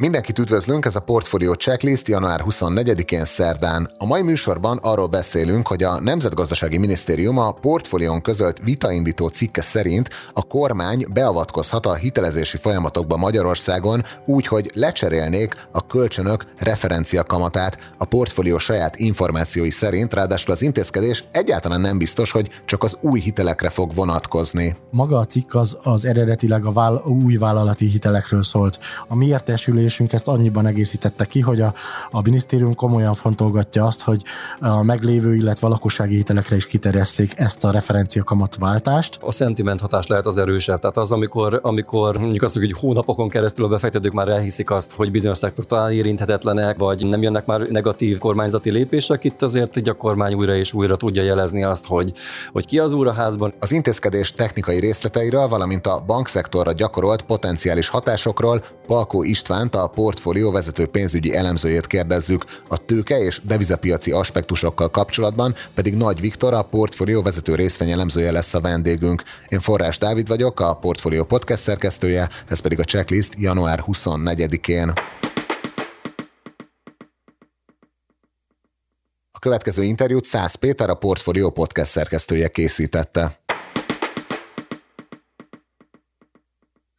Mindenkit üdvözlünk, ez a Portfolio Checklist január 24-én szerdán. A mai műsorban arról beszélünk, hogy a Nemzetgazdasági Minisztérium a portfólión közölt vitaindító cikke szerint a kormány beavatkozhat a hitelezési folyamatokba Magyarországon úgy, hogy lecserélnék a kölcsönök referencia kamatát a portfólió saját információi szerint, ráadásul az intézkedés egyáltalán nem biztos, hogy csak az új hitelekre fog vonatkozni. Maga a cikk az, az eredetileg a vál, új vállalati hitelekről szólt. A mi értesülés jelentésünk ezt annyiban egészítette ki, hogy a, a minisztérium komolyan fontolgatja azt, hogy a meglévő, illetve a lakossági hitelekre is kiterjeszték ezt a referencia kamatváltást. A szentiment hatás lehet az erősebb. Tehát az, amikor, amikor mondjuk azt hogy hónapokon keresztül a befektetők már elhiszik azt, hogy bizonyos szektorok talán érinthetetlenek, vagy nem jönnek már negatív kormányzati lépések, itt azért így a kormány újra és újra tudja jelezni azt, hogy, hogy ki az úr a házban. Az intézkedés technikai részleteiről, valamint a bankszektorra gyakorolt potenciális hatásokról Palkó Istvánt, a portfólió vezető pénzügyi elemzőjét kérdezzük, a tőke és devizapiaci aspektusokkal kapcsolatban pedig Nagy Viktor, a portfólió vezető részvényelemzője lesz a vendégünk. Én Forrás Dávid vagyok, a portfólió podcast szerkesztője, ez pedig a checklist január 24-én. A következő interjút Szász Péter, a Portfolio podcast szerkesztője készítette.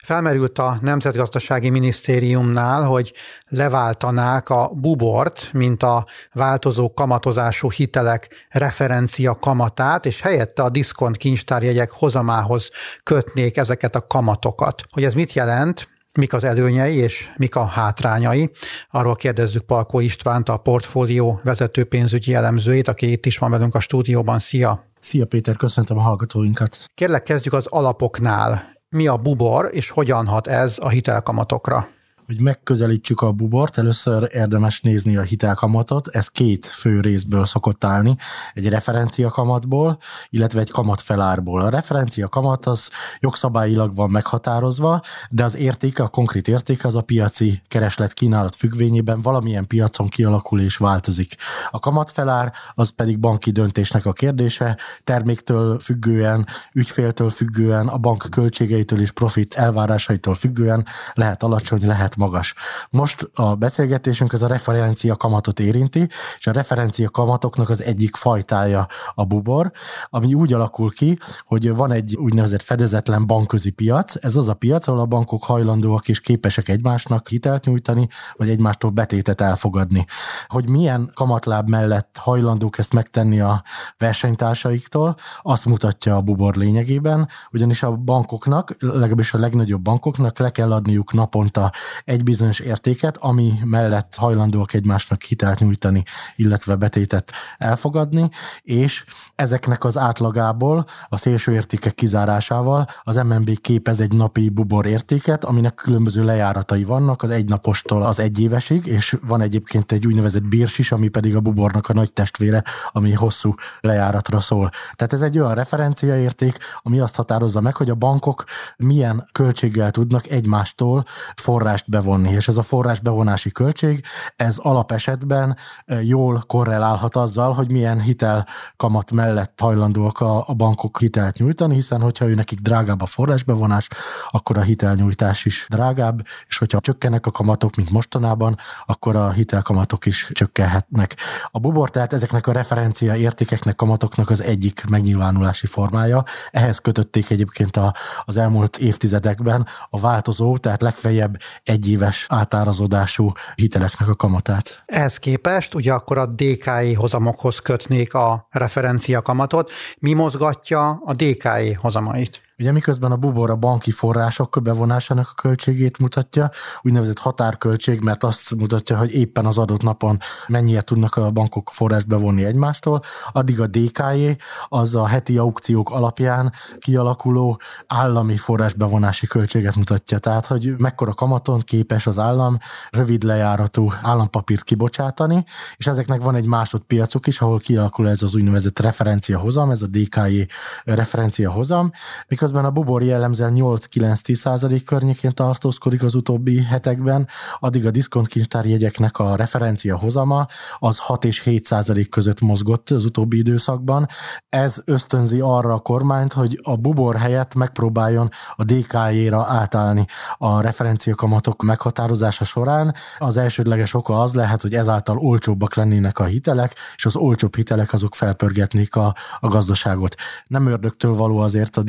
Felmerült a Nemzetgazdasági Minisztériumnál, hogy leváltanák a bubort, mint a változó kamatozású hitelek referencia kamatát, és helyette a diszkont kincstárjegyek hozamához kötnék ezeket a kamatokat. Hogy ez mit jelent, mik az előnyei és mik a hátrányai. Arról kérdezzük Palkó Istvánt, a portfólió vezető pénzügyi elemzőjét, aki itt is van velünk a stúdióban. Szia! Szia Péter, köszöntöm a hallgatóinkat. Kérlek kezdjük az alapoknál mi a bubor, és hogyan hat ez a hitelkamatokra? Hogy megközelítsük a bubort, először érdemes nézni a hitelkamatot. Ez két fő részből szokott állni, egy referencia kamatból, illetve egy kamatfelárból. A referencia kamat az jogszabályilag van meghatározva, de az értéke, a konkrét értéke az a piaci kereslet kínálat függvényében valamilyen piacon kialakul és változik. A kamatfelár az pedig banki döntésnek a kérdése, terméktől függően, ügyféltől függően, a bank költségeitől és profit elvárásaitól függően lehet alacsony, lehet magas. Most a beszélgetésünk az a referencia kamatot érinti, és a referencia kamatoknak az egyik fajtája a bubor, ami úgy alakul ki, hogy van egy úgynevezett fedezetlen bankközi piac, ez az a piac, ahol a bankok hajlandóak és képesek egymásnak hitelt nyújtani, vagy egymástól betétet elfogadni. Hogy milyen kamatláb mellett hajlandók ezt megtenni a versenytársaiktól, azt mutatja a bubor lényegében, ugyanis a bankoknak, legalábbis a legnagyobb bankoknak le kell adniuk naponta egy bizonyos értéket, ami mellett hajlandóak egymásnak hitelt nyújtani, illetve betétet elfogadni, és ezeknek az átlagából, a szélső értékek kizárásával az MNB képez egy napi bubor értéket, aminek különböző lejáratai vannak, az egynapostól az egyévesig, és van egyébként egy úgynevezett bírs is, ami pedig a bubornak a nagy testvére, ami hosszú lejáratra szól. Tehát ez egy olyan referenciaérték, ami azt határozza meg, hogy a bankok milyen költséggel tudnak egymástól forrást be bevonni, és ez a forrás bevonási költség, ez alapesetben jól korrelálhat azzal, hogy milyen hitel kamat mellett hajlandóak a, a bankok hitelt nyújtani, hiszen hogyha ő nekik drágább a forrásbevonás, akkor a hitelnyújtás is drágább, és hogyha csökkennek a kamatok, mint mostanában, akkor a hitelkamatok is csökkenhetnek. A bubor tehát ezeknek a referencia értékeknek, kamatoknak az egyik megnyilvánulási formája. Ehhez kötötték egyébként a, az elmúlt évtizedekben a változó, tehát legfeljebb egy éves átárazódású hiteleknek a kamatát. Ehhez képest ugye akkor a DKI hozamokhoz kötnék a referencia kamatot. Mi mozgatja a DKI hozamait? Ugye miközben a bubor a banki források bevonásának a költségét mutatja, úgynevezett határköltség, mert azt mutatja, hogy éppen az adott napon mennyire tudnak a bankok forrás bevonni egymástól, addig a DKJ az a heti aukciók alapján kialakuló állami forrásbevonási költséget mutatja. Tehát, hogy mekkora kamaton képes az állam rövid lejáratú állampapírt kibocsátani, és ezeknek van egy másodpiacuk is, ahol kialakul ez az úgynevezett referencia hozam, ez a DKJ referencia hozam, miközben miközben a bubor jellemzően 8-9-10 százalék környékén tartózkodik az utóbbi hetekben, addig a diszkontkincstár jegyeknek a referencia hozama az 6 és 7 százalék között mozgott az utóbbi időszakban. Ez ösztönzi arra a kormányt, hogy a bubor helyett megpróbáljon a DK-jéra átállni a referenciakamatok meghatározása során. Az elsődleges oka az lehet, hogy ezáltal olcsóbbak lennének a hitelek, és az olcsóbb hitelek azok felpörgetnék a, a gazdaságot. Nem ördögtől való azért a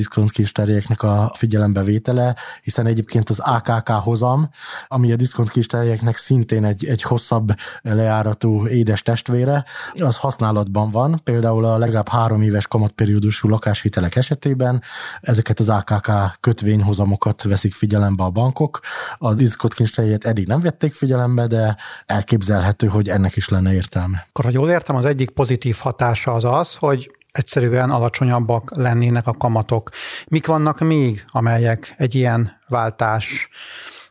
diszkontkincstárjéknek a figyelembevétele, hiszen egyébként az AKK hozam, ami a diszkontkincstárjéknek szintén egy, egy hosszabb lejáratú édes testvére, az használatban van, például a legalább három éves kamatperiódusú lakáshitelek esetében ezeket az AKK kötvényhozamokat veszik figyelembe a bankok. A diszkontkincstárjét eddig nem vették figyelembe, de elképzelhető, hogy ennek is lenne értelme. Akkor, ha jól értem, az egyik pozitív hatása az az, hogy egyszerűen alacsonyabbak lennének a kamatok. Mik vannak még, amelyek egy ilyen váltás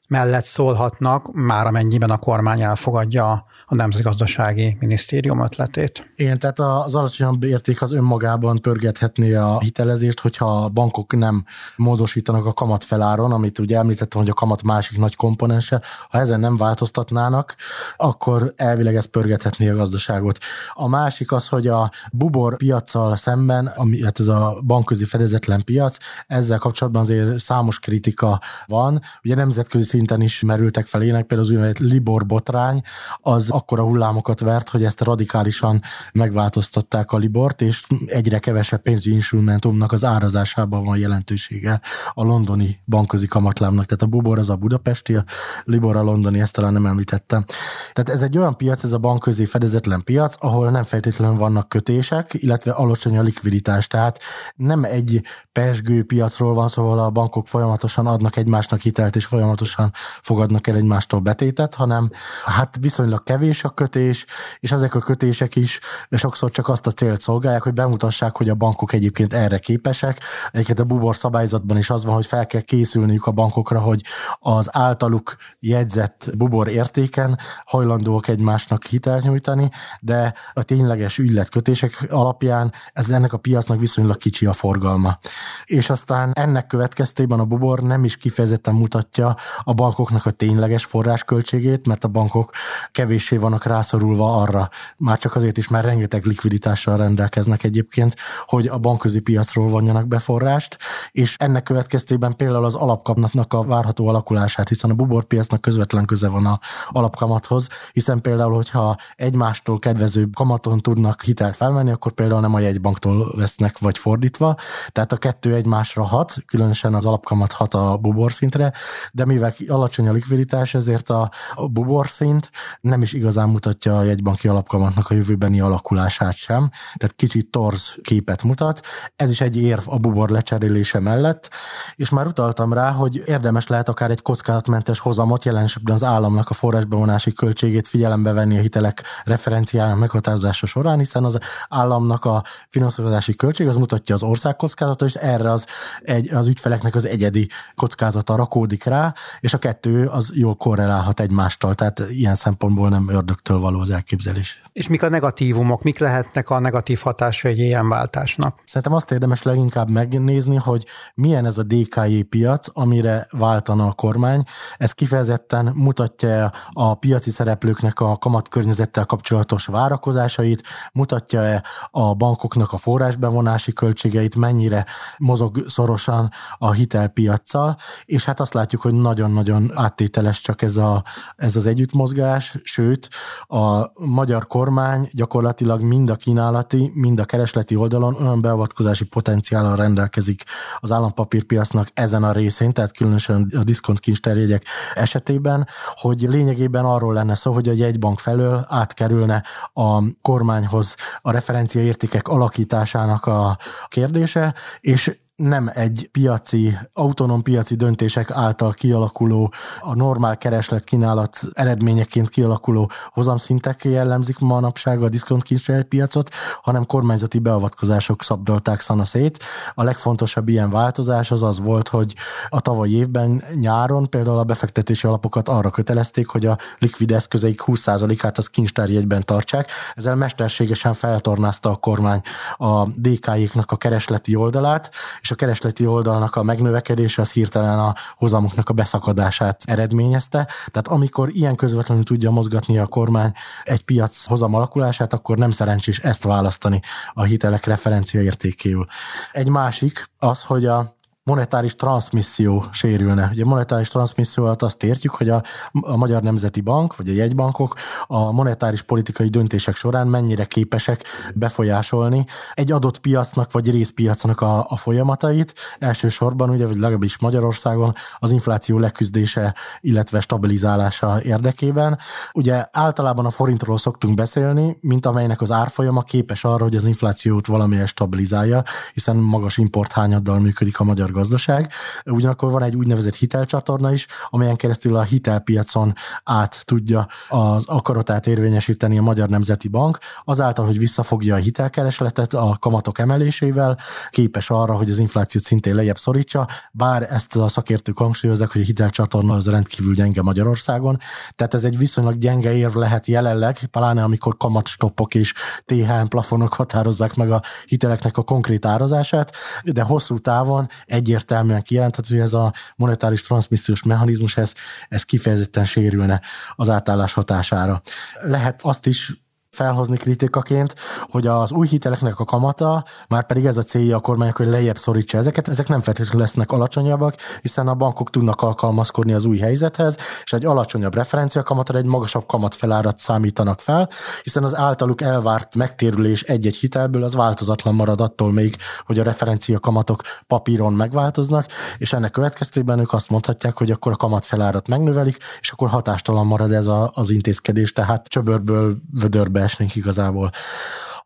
mellett szólhatnak, már amennyiben a kormány elfogadja a Nemzetgazdasági Minisztérium ötletét. Igen, tehát az alacsonyabb érték az önmagában pörgethetné a hitelezést, hogyha a bankok nem módosítanak a kamat feláron, amit ugye említettem, hogy a kamat másik nagy komponense, ha ezen nem változtatnának, akkor elvileg ez pörgethetné a gazdaságot. A másik az, hogy a bubor piaccal szemben, ami hát ez a bankközi fedezetlen piac, ezzel kapcsolatban azért számos kritika van. Ugye nemzetközi szinten is merültek fel ének, például az úgynevezett Libor botrány, az akkora hullámokat vert, hogy ezt radikálisan megváltoztatták a Libort, és egyre kevesebb pénzügyi instrumentumnak az árazásában van jelentősége a londoni bankközi kamatlámnak. Tehát a Bubor az a budapesti, a Libor a londoni, ezt talán nem említettem. Tehát ez egy olyan piac, ez a bankközi fedezetlen piac, ahol nem feltétlenül vannak kötések, illetve alacsony a likviditás. Tehát nem egy pesgő piacról van szó, a bankok folyamatosan adnak egymásnak hitelt, és folyamatosan fogadnak el egymástól betétet, hanem hát viszonylag kevés kevés a kötés, és ezek a kötések is sokszor csak azt a célt szolgálják, hogy bemutassák, hogy a bankok egyébként erre képesek. Egyébként a bubor szabályzatban is az van, hogy fel kell készülniük a bankokra, hogy az általuk jegyzett bubor értéken hajlandóak egymásnak hitelt nyújtani, de a tényleges ügyletkötések alapján ez ennek a piacnak viszonylag kicsi a forgalma. És aztán ennek következtében a bubor nem is kifejezetten mutatja a bankoknak a tényleges forrásköltségét, mert a bankok kevés kevéssé vannak rászorulva arra, már csak azért is, mert rengeteg likviditással rendelkeznek egyébként, hogy a bankközi piacról vonjanak be forrást, és ennek következtében például az alapkamatnak a várható alakulását, hiszen a buborpiacnak közvetlen köze van a alapkamathoz, hiszen például, hogyha egymástól kedvező kamaton tudnak hitelt felvenni, akkor például nem a jegybanktól vesznek, vagy fordítva, tehát a kettő egymásra hat, különösen az alapkamat hat a bubor szintre, de mivel alacsony a likviditás, ezért a, a bubor szint nem is igazán mutatja a jegybanki alapkamatnak a jövőbeni alakulását sem, tehát kicsit torz képet mutat. Ez is egy érv a bubor lecserélése mellett, és már utaltam rá, hogy érdemes lehet akár egy kockázatmentes hozamot, jelensebben az államnak a forrásbevonási költségét figyelembe venni a hitelek referenciájának meghatározása során, hiszen az államnak a finanszírozási költség az mutatja az ország kockázata, és erre az, egy, az ügyfeleknek az egyedi kockázata rakódik rá, és a kettő az jól korrelálhat egymástól, tehát ilyen szempontból nem ördögtől való az elképzelés. És mik a negatívumok, mik lehetnek a negatív hatása egy ilyen váltásnak? Szerintem azt érdemes leginkább megnézni, hogy milyen ez a DKI piac, amire váltana a kormány. Ez kifejezetten mutatja a piaci szereplőknek a kamatkörnyezettel kapcsolatos várakozásait, mutatja-e a bankoknak a forrásbevonási költségeit, mennyire mozog szorosan a hitelpiacsal, és hát azt látjuk, hogy nagyon-nagyon áttételes csak ez, a, ez az együttmozgás, sőt, a magyar kormány gyakorlatilag mind a kínálati, mind a keresleti oldalon olyan beavatkozási potenciállal rendelkezik az állampapírpiacnak ezen a részén, tehát különösen a diszkont kincsterjegyek esetében, hogy lényegében arról lenne szó, hogy a jegybank felől átkerülne a kormányhoz a referenciaértékek alakításának a kérdése, és nem egy piaci, autonóm piaci döntések által kialakuló, a normál kereslet kínálat eredményeként kialakuló hozamszintek jellemzik manapság a diszkont piacot, hanem kormányzati beavatkozások szabdalták szana szét. A legfontosabb ilyen változás az az volt, hogy a tavalyi évben nyáron például a befektetési alapokat arra kötelezték, hogy a likvid eszközeik 20%-át az kincstárjegyben tartsák. Ezzel mesterségesen feltornázta a kormány a DK-jéknak a keresleti oldalát, és és a keresleti oldalnak a megnövekedése az hirtelen a hozamoknak a beszakadását eredményezte. Tehát amikor ilyen közvetlenül tudja mozgatni a kormány egy piac hozam alakulását, akkor nem szerencsés ezt választani a hitelek referencia értékéül. Egy másik az, hogy a monetáris transmisszió sérülne. Ugye monetáris transmisszió alatt azt értjük, hogy a, a Magyar Nemzeti Bank, vagy a jegybankok a monetáris politikai döntések során mennyire képesek befolyásolni egy adott piacnak, vagy részpiacnak a, a folyamatait. Elsősorban, ugye, vagy legalábbis Magyarországon az infláció leküzdése, illetve stabilizálása érdekében. Ugye általában a forintról szoktunk beszélni, mint amelynek az árfolyama képes arra, hogy az inflációt valamilyen stabilizálja, hiszen magas importhányaddal működik a magyar gazdaság. Ugyanakkor van egy úgynevezett hitelcsatorna is, amelyen keresztül a hitelpiacon át tudja az akaratát érvényesíteni a Magyar Nemzeti Bank, azáltal, hogy visszafogja a hitelkeresletet a kamatok emelésével, képes arra, hogy az inflációt szintén lejjebb szorítsa, bár ezt a szakértők hangsúlyozzák, hogy a hitelcsatorna az rendkívül gyenge Magyarországon. Tehát ez egy viszonylag gyenge érv lehet jelenleg, pláne amikor kamatstoppok és THM plafonok határozzák meg a hiteleknek a konkrét árazását, de hosszú távon egyértelműen kijelenthető, hogy ez a monetáris transmissziós mechanizmus, ez, ez kifejezetten sérülne az átállás hatására. Lehet azt is felhozni kritikaként, hogy az új hiteleknek a kamata, már pedig ez a célja a kormányok, hogy lejjebb szorítsa ezeket, ezek nem feltétlenül lesznek alacsonyabbak, hiszen a bankok tudnak alkalmazkodni az új helyzethez, és egy alacsonyabb referencia kamatra egy magasabb kamat felárat számítanak fel, hiszen az általuk elvárt megtérülés egy-egy hitelből az változatlan marad attól még, hogy a referencia kamatok papíron megváltoznak, és ennek következtében ők azt mondhatják, hogy akkor a kamat felárat megnövelik, és akkor hatástalan marad ez a, az intézkedés, tehát csöbörből vödörbe esnénk igazából.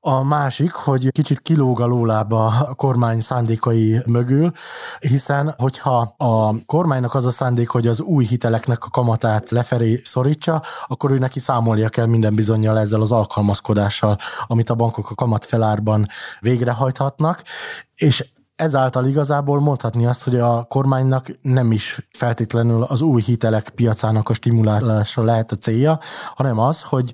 A másik, hogy kicsit kilóg a lólába a kormány szándékai mögül, hiszen hogyha a kormánynak az a szándék, hogy az új hiteleknek a kamatát lefelé szorítsa, akkor ő neki számolnia kell minden bizonyal ezzel az alkalmazkodással, amit a bankok a kamat felárban végrehajthatnak, és ezáltal igazából mondhatni azt, hogy a kormánynak nem is feltétlenül az új hitelek piacának a stimulálása lehet a célja, hanem az, hogy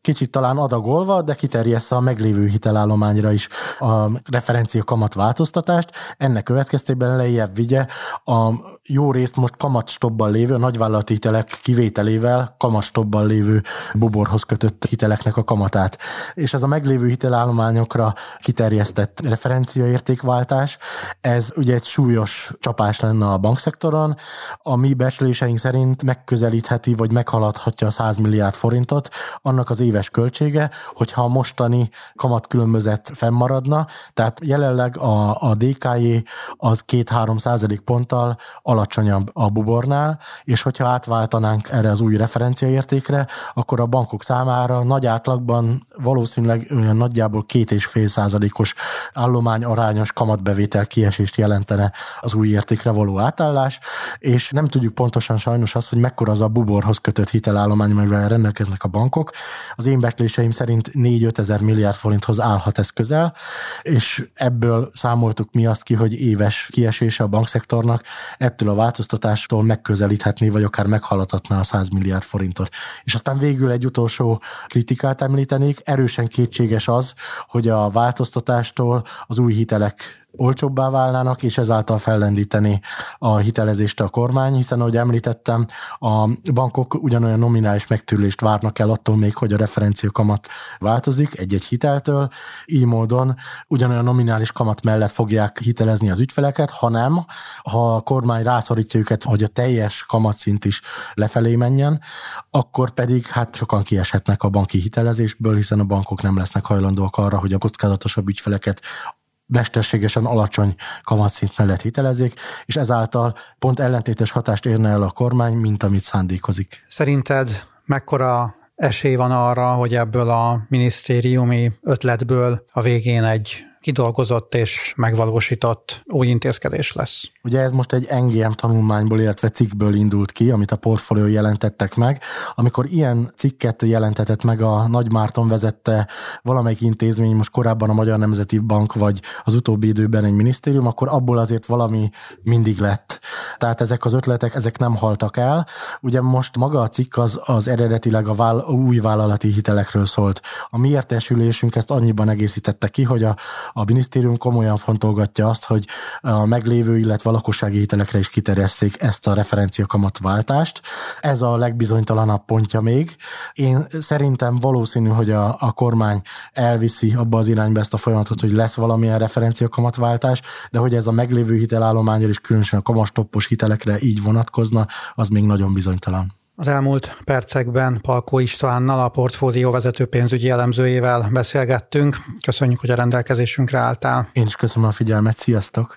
kicsit talán adagolva, de kiterjessze a meglévő hitelállományra is a referencia kamat változtatást. Ennek következtében lejjebb vigye a jó részt most kamatstobban lévő, a nagyvállalati hitelek kivételével kamatstobban lévő buborhoz kötött hiteleknek a kamatát. És ez a meglévő hitelállományokra kiterjesztett referenciaértékváltás, ez ugye egy súlyos csapás lenne a bankszektoron, a mi becsléseink szerint megközelítheti, vagy meghaladhatja a 100 milliárd forintot, annak az éves költsége, hogyha a mostani kamatkülönbözet fennmaradna, tehát jelenleg a, a DKJ az 2-3 százalék ponttal alacsonyabb a bubornál, és hogyha átváltanánk erre az új referenciaértékre, akkor a bankok számára nagy átlagban valószínűleg olyan nagyjából két és fél százalékos állomány arányos kamatbevétel kiesést jelentene az új értékre való átállás, és nem tudjuk pontosan sajnos azt, hogy mekkora az a buborhoz kötött hitelállomány, amivel rendelkeznek a bankok. Az én becsléseim szerint 4-5 ezer milliárd forinthoz állhat ez közel, és ebből számoltuk mi azt ki, hogy éves kiesése a bankszektornak ettől ettől a változtatástól megközelíthetné, vagy akár meghaladhatná a 100 milliárd forintot. És aztán végül egy utolsó kritikát említenék, erősen kétséges az, hogy a változtatástól az új hitelek olcsóbbá válnának, és ezáltal fellendíteni a hitelezést a kormány, hiszen ahogy említettem, a bankok ugyanolyan nominális megtűrülést várnak el attól még, hogy a referencia kamat változik egy-egy hiteltől, így módon ugyanolyan nominális kamat mellett fogják hitelezni az ügyfeleket, hanem ha a kormány rászorítja őket, hogy a teljes kamatszint is lefelé menjen, akkor pedig hát sokan kieshetnek a banki hitelezésből, hiszen a bankok nem lesznek hajlandóak arra, hogy a kockázatosabb ügyfeleket mesterségesen alacsony kamatszint mellett hitelezik, és ezáltal pont ellentétes hatást érne el a kormány, mint amit szándékozik. Szerinted mekkora esély van arra, hogy ebből a minisztériumi ötletből a végén egy kidolgozott és megvalósított új intézkedés lesz. Ugye ez most egy NGM tanulmányból, illetve cikkből indult ki, amit a portfólió jelentettek meg. Amikor ilyen cikket jelentetett meg a Nagy Márton vezette valamelyik intézmény, most korábban a Magyar Nemzeti Bank, vagy az utóbbi időben egy minisztérium, akkor abból azért valami mindig lett. Tehát ezek az ötletek, ezek nem haltak el. Ugye most maga a cikk az, az eredetileg a vál, új vállalati hitelekről szólt. A mi értesülésünk ezt annyiban egészítette ki, hogy a a minisztérium komolyan fontolgatja azt, hogy a meglévő, illetve lakossági hitelekre is kiterjesszék ezt a referencia kamatváltást. Ez a legbizonytalanabb pontja még. Én szerintem valószínű, hogy a, a kormány elviszi abba az irányba ezt a folyamatot, hogy lesz valamilyen referencia kamatváltás, de hogy ez a meglévő hitelállományra és különösen a kamastoppos hitelekre így vonatkozna, az még nagyon bizonytalan. Az elmúlt percekben Palkó Istvánnal, a portfólió vezető pénzügyi elemzőjével beszélgettünk. Köszönjük, hogy a rendelkezésünkre álltál. Én is köszönöm a figyelmet, sziasztok!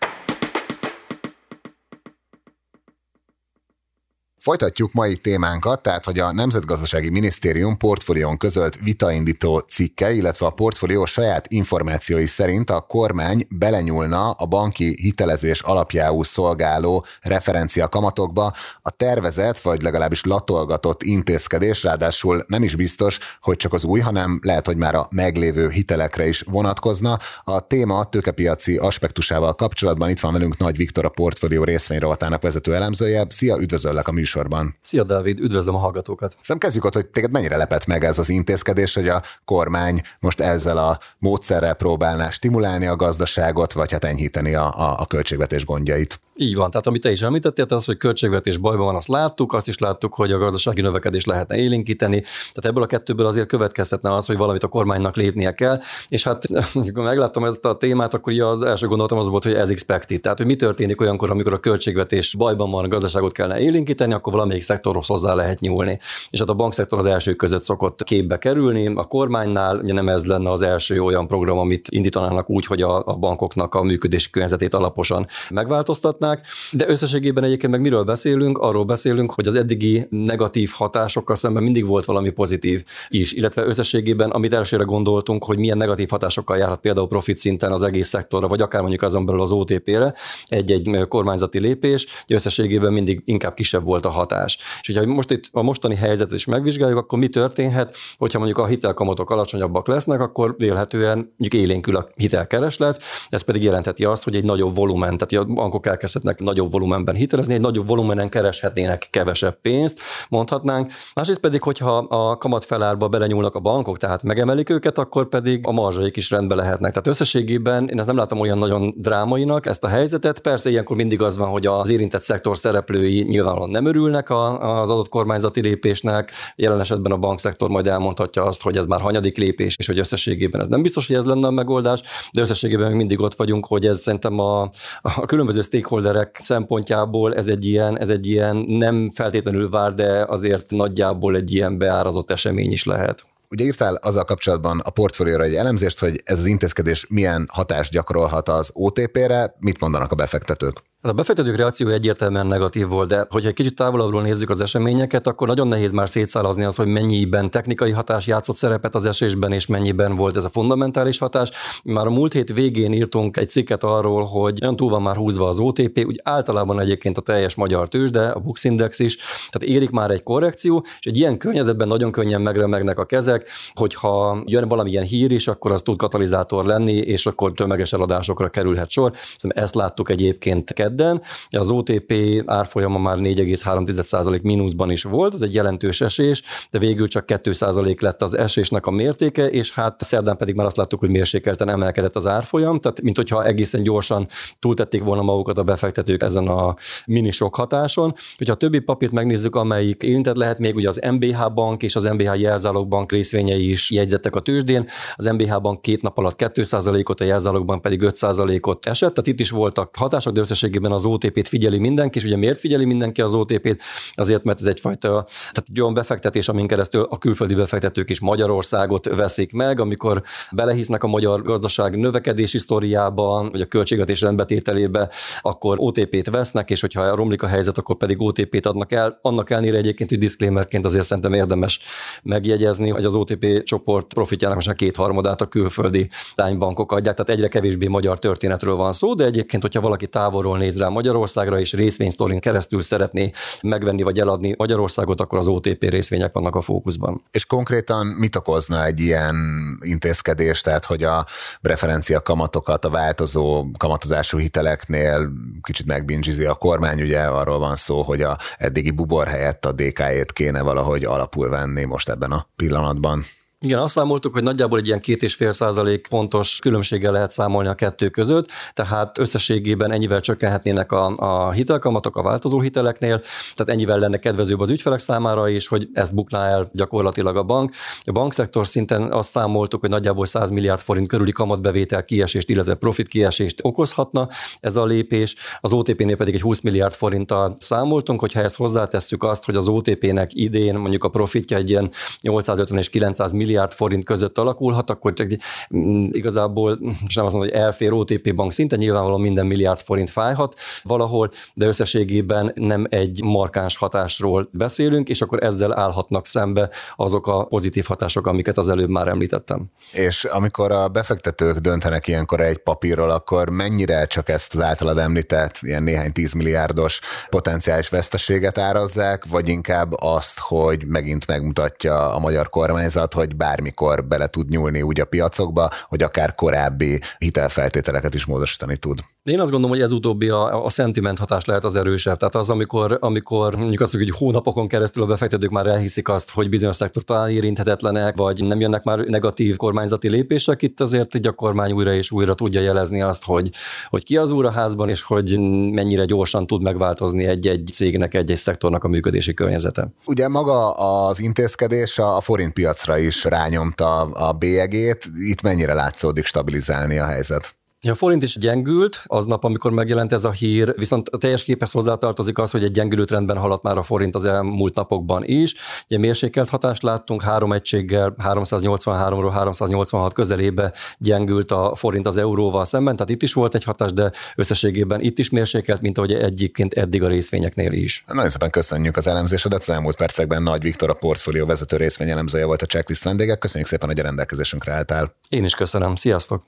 Folytatjuk mai témánkat, tehát hogy a Nemzetgazdasági Minisztérium portfólión közölt vitaindító cikke, illetve a portfólió saját információi szerint a kormány belenyúlna a banki hitelezés alapjául szolgáló referencia kamatokba a tervezett, vagy legalábbis latolgatott intézkedés, ráadásul nem is biztos, hogy csak az új, hanem lehet, hogy már a meglévő hitelekre is vonatkozna. A téma tőkepiaci aspektusával kapcsolatban itt van velünk Nagy Viktor, a portfólió részvényrovatának vezető elemzője. Szia, üdvözöllek a műsor műsorban. Szia, Dávid, üdvözlöm a hallgatókat. Szerintem kezdjük ott, hogy téged mennyire lepett meg ez az intézkedés, hogy a kormány most ezzel a módszerrel próbálná stimulálni a gazdaságot, vagy hát enyhíteni a, a, a költségvetés gondjait. Így van, tehát amit te is említettél, az, hogy költségvetés bajban van, azt láttuk, azt is láttuk, hogy a gazdasági növekedés lehetne élénkíteni. Tehát ebből a kettőből azért következhetne az, hogy valamit a kormánynak lépnie kell. És hát, amikor megláttam ezt a témát, akkor az első gondolatom az volt, hogy ez expected. Tehát, hogy mi történik olyankor, amikor a költségvetés bajban van, a gazdaságot kellene élénkíteni, akkor valamelyik szektorhoz hozzá lehet nyúlni. És hát a bankszektor az első között szokott képbe kerülni. A kormánynál ugye nem ez lenne az első olyan program, amit indítanának úgy, hogy a, a bankoknak a működési környezetét alaposan megváltoztatná problémák, de összességében egyébként meg miről beszélünk? Arról beszélünk, hogy az eddigi negatív hatásokkal szemben mindig volt valami pozitív is, illetve összességében, amit elsőre gondoltunk, hogy milyen negatív hatásokkal járhat például profit szinten az egész szektorra, vagy akár mondjuk azon belül az OTP-re egy-egy kormányzati lépés, összességében mindig inkább kisebb volt a hatás. És hogyha most itt a mostani helyzetet is megvizsgáljuk, akkor mi történhet, hogyha mondjuk a hitelkamatok alacsonyabbak lesznek, akkor vélhetően mondjuk élénkül a hitelkereslet, ez pedig jelentheti azt, hogy egy nagyobb volumen, tehát a bankok elkezd elkezdhetnek nagyobb volumenben hitelezni, egy nagyobb volumenen kereshetnének kevesebb pénzt, mondhatnánk. Másrészt pedig, hogyha a kamatfelárba belenyúlnak a bankok, tehát megemelik őket, akkor pedig a marzsaik is rendbe lehetnek. Tehát összességében én ezt nem látom olyan nagyon drámainak ezt a helyzetet. Persze ilyenkor mindig az van, hogy az érintett szektor szereplői nyilvánvalóan nem örülnek az adott kormányzati lépésnek. Jelen esetben a bankszektor majd elmondhatja azt, hogy ez már hanyadik lépés, és hogy összességében ez nem biztos, hogy ez lenne a megoldás, de összességében még mindig ott vagyunk, hogy ez szerintem a, a különböző stakeholder stakeholderek szempontjából ez egy ilyen, ez egy ilyen nem feltétlenül vár, de azért nagyjából egy ilyen beárazott esemény is lehet. Ugye írtál azzal kapcsolatban a portfólióra egy elemzést, hogy ez az intézkedés milyen hatást gyakorolhat az OTP-re, mit mondanak a befektetők? Hát a befektetők reakció egyértelműen negatív volt, de hogyha egy kicsit távolabbról nézzük az eseményeket, akkor nagyon nehéz már szétszálazni az, hogy mennyiben technikai hatás játszott szerepet az esésben, és mennyiben volt ez a fundamentális hatás. Már a múlt hét végén írtunk egy cikket arról, hogy olyan túl van már húzva az OTP, úgy általában egyébként a teljes magyar tőzsde, a Bux Index is, tehát érik már egy korrekció, és egy ilyen környezetben nagyon könnyen megremegnek a kezek, hogyha jön valamilyen hír is, akkor az tud katalizátor lenni, és akkor tömeges eladásokra kerülhet sor. Szerintem ezt láttuk egyébként kedden. Az OTP árfolyama már 4,3% mínuszban is volt, ez egy jelentős esés, de végül csak 2% lett az esésnek a mértéke, és hát szerdán pedig már azt láttuk, hogy mérsékelten emelkedett az árfolyam, tehát mint hogyha egészen gyorsan túltették volna magukat a befektetők ezen a mini sok hatáson. Hogyha a többi papírt megnézzük, amelyik érintett lehet, még ugye az MBH bank és az MBH jelzálog bank részvényei is jegyzettek a tőzsdén. Az MBH bank két nap alatt 2%-ot, a jelzálogban pedig 5%-ot esett, tehát itt is voltak hatások, de összességében esetben az OTP-t figyeli mindenki, és ugye miért figyeli mindenki az OTP-t? Azért, mert ez egyfajta tehát egy olyan befektetés, amin keresztül a külföldi befektetők is Magyarországot veszik meg, amikor belehisznek a magyar gazdaság növekedési sztoriába, vagy a költségvetés rendbetételébe, akkor OTP-t vesznek, és hogyha romlik a helyzet, akkor pedig OTP-t adnak el. Annak ellenére egyébként, hogy disclaimerként azért szerintem érdemes megjegyezni, hogy az OTP csoport profitjának most a kétharmadát a külföldi lánybankok adják, tehát egyre kevésbé magyar történetről van szó, de egyébként, hogyha valaki távolról néz rá Magyarországra, és részvénysztorin keresztül szeretné megvenni vagy eladni Magyarországot, akkor az OTP részvények vannak a fókuszban. És konkrétan mit okozna egy ilyen intézkedés, tehát hogy a preferencia kamatokat a változó kamatozású hiteleknél kicsit megbingizi a kormány, ugye arról van szó, hogy a eddigi bubor helyett a DK-ét kéne valahogy alapul venni most ebben a pillanatban. Igen, azt számoltuk, hogy nagyjából egy ilyen két és fél százalék pontos különbséggel lehet számolni a kettő között, tehát összességében ennyivel csökkenhetnének a, a hitelkamatok a változó hiteleknél, tehát ennyivel lenne kedvezőbb az ügyfelek számára is, hogy ezt bukná el gyakorlatilag a bank. A bankszektor szinten azt számoltuk, hogy nagyjából 100 milliárd forint körüli kamatbevétel kiesést, illetve profit kiesést okozhatna ez a lépés. Az OTP-nél pedig egy 20 milliárd forinttal számoltunk, hogyha ezt hozzátesszük azt, hogy az OTP-nek idén mondjuk a profitja egy ilyen 850 és 900 milliárd forint között alakulhat, akkor csak mm, igazából, és nem azt mondom, hogy elfér OTP bank szinten, nyilvánvalóan minden milliárd forint fájhat valahol, de összességében nem egy markáns hatásról beszélünk, és akkor ezzel állhatnak szembe azok a pozitív hatások, amiket az előbb már említettem. És amikor a befektetők döntenek ilyenkor egy papírról, akkor mennyire csak ezt az általad említett ilyen néhány tíz milliárdos potenciális veszteséget árazzák, vagy inkább azt, hogy megint megmutatja a magyar kormányzat, hogy bármikor bele tud nyúlni úgy a piacokba, hogy akár korábbi hitelfeltételeket is módosítani tud. Én azt gondolom, hogy ez utóbbi a, a szentiment hatás lehet az erősebb. Tehát az, amikor, amikor mondjuk azt mondjuk, hogy hónapokon keresztül a befektetők már elhiszik azt, hogy bizonyos szektor talán érinthetetlenek, vagy nem jönnek már negatív kormányzati lépések, itt azért így a kormány újra és újra tudja jelezni azt, hogy, hogy ki az úr a házban, és hogy mennyire gyorsan tud megváltozni egy-egy cégnek, egy-egy szektornak a működési környezete. Ugye maga az intézkedés a forintpiacra is rányomta a bélyegét, itt mennyire látszódik stabilizálni a helyzet? A forint is gyengült aznap, amikor megjelent ez a hír, viszont a teljes képhez hozzátartozik az, hogy egy gyengülő trendben haladt már a forint az elmúlt napokban is. Ugye mérsékelt hatást láttunk, három egységgel 383-ról 386 közelébe gyengült a forint az euróval szemben, tehát itt is volt egy hatás, de összességében itt is mérsékelt, mint ahogy egyébként eddig a részvényeknél is. Nagyon szépen köszönjük az elemzésedet, az elmúlt percekben Nagy Viktor a portfólió vezető részvényelemzője volt a checklist vendége. Köszönjük szépen, hogy a rendelkezésünkre álltál. Én is köszönöm. Sziasztok!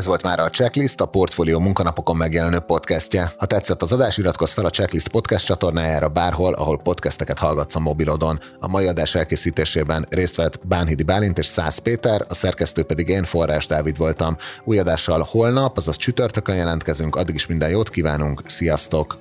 Ez volt már a Checklist, a Portfólió munkanapokon megjelenő podcastje. Ha tetszett az adás, iratkozz fel a Checklist podcast csatornájára bárhol, ahol podcasteket hallgatsz a mobilodon. A mai adás elkészítésében részt vett Bánhidi Bálint és Szász Péter, a szerkesztő pedig én Forrás Dávid voltam. Új adással holnap, azaz csütörtökön jelentkezünk, addig is minden jót kívánunk, sziasztok!